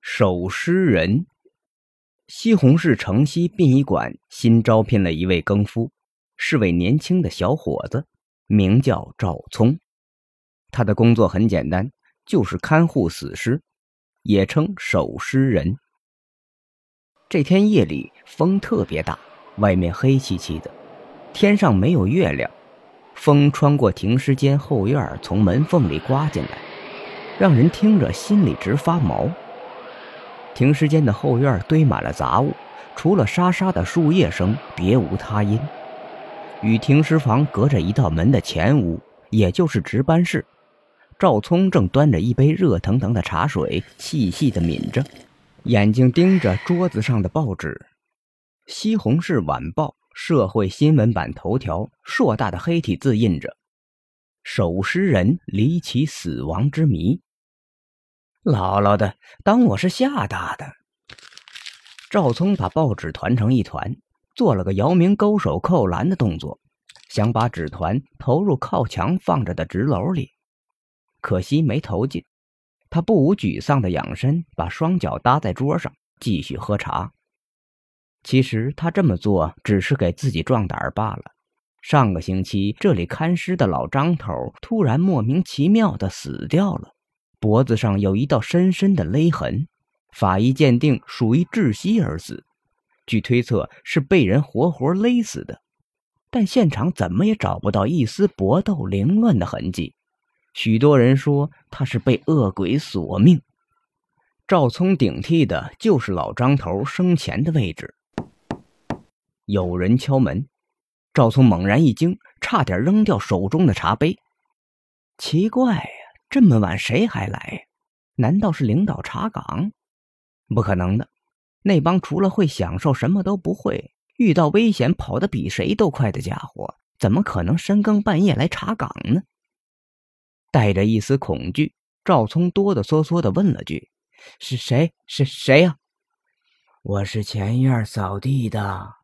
守尸人。西红柿城西殡仪馆新招聘了一位更夫，是位年轻的小伙子，名叫赵聪。他的工作很简单，就是看护死尸，也称守尸人。这天夜里风特别大，外面黑漆漆的，天上没有月亮，风穿过停尸间后院，从门缝里刮进来，让人听着心里直发毛。停尸间的后院堆满了杂物，除了沙沙的树叶声，别无他音。与停尸房隔着一道门的前屋，也就是值班室，赵聪正端着一杯热腾腾的茶水，细细的抿着，眼睛盯着桌子上的报纸，《西红柿晚报》社会新闻版头条，硕大的黑体字印着：“守尸人离奇死亡之谜。”姥姥的，当我是吓大的。赵聪把报纸团成一团，做了个姚明勾手扣篮的动作，想把纸团投入靠墙放着的纸篓里，可惜没投进。他不无沮丧的仰身，把双脚搭在桌上，继续喝茶。其实他这么做只是给自己壮胆罢了。上个星期，这里看尸的老张头突然莫名其妙的死掉了。脖子上有一道深深的勒痕，法医鉴定属于窒息而死，据推测是被人活活勒死的，但现场怎么也找不到一丝搏斗凌乱的痕迹。许多人说他是被恶鬼索命。赵聪顶替的就是老张头生前的位置。有人敲门，赵聪猛然一惊，差点扔掉手中的茶杯。奇怪！这么晚谁还来？难道是领导查岗？不可能的，那帮除了会享受什么都不会，遇到危险跑得比谁都快的家伙，怎么可能深更半夜来查岗呢？带着一丝恐惧，赵聪哆哆嗦嗦的问了句：“是谁？是谁呀？”“我是前院扫地的。”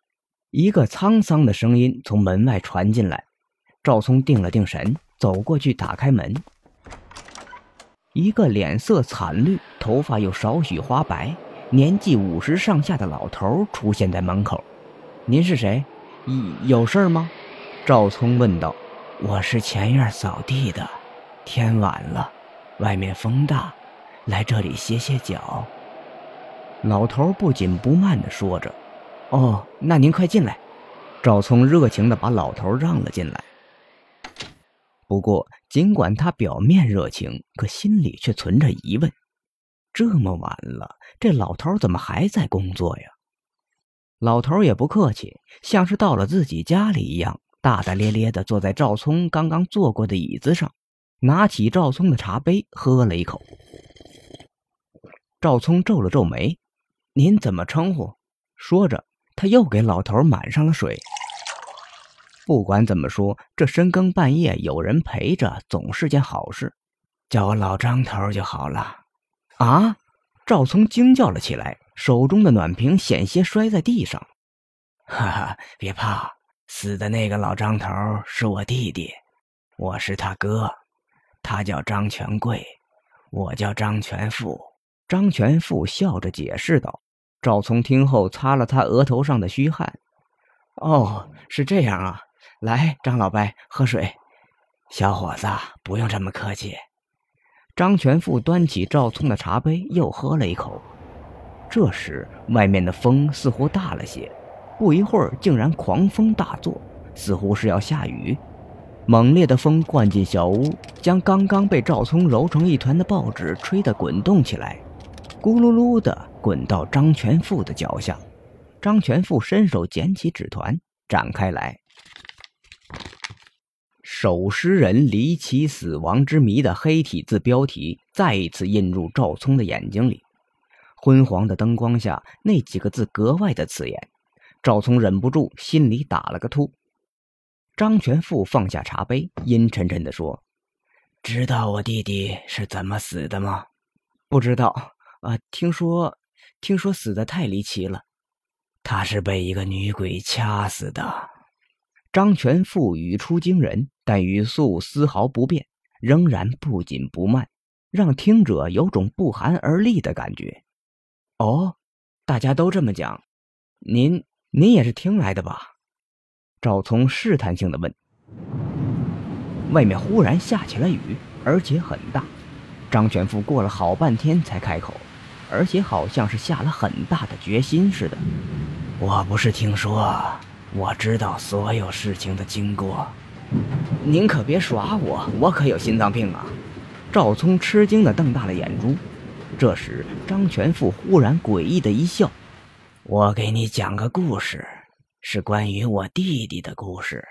一个沧桑的声音从门外传进来。赵聪定了定神，走过去打开门。一个脸色惨绿、头发又少许花白、年纪五十上下的老头出现在门口。“您是谁？有有事吗？”赵聪问道。“我是前院扫地的，天晚了，外面风大，来这里歇歇脚。”老头不紧不慢地说着。“哦，那您快进来。”赵聪热情地把老头让了进来。不过，尽管他表面热情，可心里却存着疑问：这么晚了，这老头怎么还在工作呀？老头也不客气，像是到了自己家里一样，大大咧咧的坐在赵聪刚刚坐过的椅子上，拿起赵聪的茶杯喝了一口。赵聪皱了皱眉：“您怎么称呼？”说着，他又给老头满上了水。不管怎么说，这深更半夜有人陪着总是件好事，叫我老张头就好了。啊！赵聪惊叫了起来，手中的暖瓶险些摔在地上。哈哈，别怕，死的那个老张头是我弟弟，我是他哥，他叫张全贵，我叫张全富。张全富笑着解释道。赵聪听后擦了擦额头上的虚汗。哦，是这样啊。来，张老伯，喝水。小伙子，不用这么客气。张全富端起赵聪的茶杯，又喝了一口。这时，外面的风似乎大了些，不一会儿，竟然狂风大作，似乎是要下雨。猛烈的风灌进小屋，将刚刚被赵聪揉成一团的报纸吹得滚动起来，咕噜噜的滚到张全富的脚下。张全富伸手捡起纸团，展开来。守尸人离奇死亡之谜的黑体字标题再一次印入赵聪的眼睛里，昏黄的灯光下，那几个字格外的刺眼。赵聪忍不住心里打了个突。张全富放下茶杯，阴沉沉地说：“知道我弟弟是怎么死的吗？”“不知道。”“啊，听说，听说死的太离奇了。他是被一个女鬼掐死的。”张全富语出惊人，但语速丝毫不变，仍然不紧不慢，让听者有种不寒而栗的感觉。哦，大家都这么讲，您您也是听来的吧？赵聪试探性的问。外面忽然下起了雨，而且很大。张全富过了好半天才开口，而且好像是下了很大的决心似的。我不是听说，我知道所有事情的经过。您可别耍我，我可有心脏病啊！赵聪吃惊的瞪大了眼珠。这时，张全富忽然诡异的一笑：“我给你讲个故事，是关于我弟弟的故事。”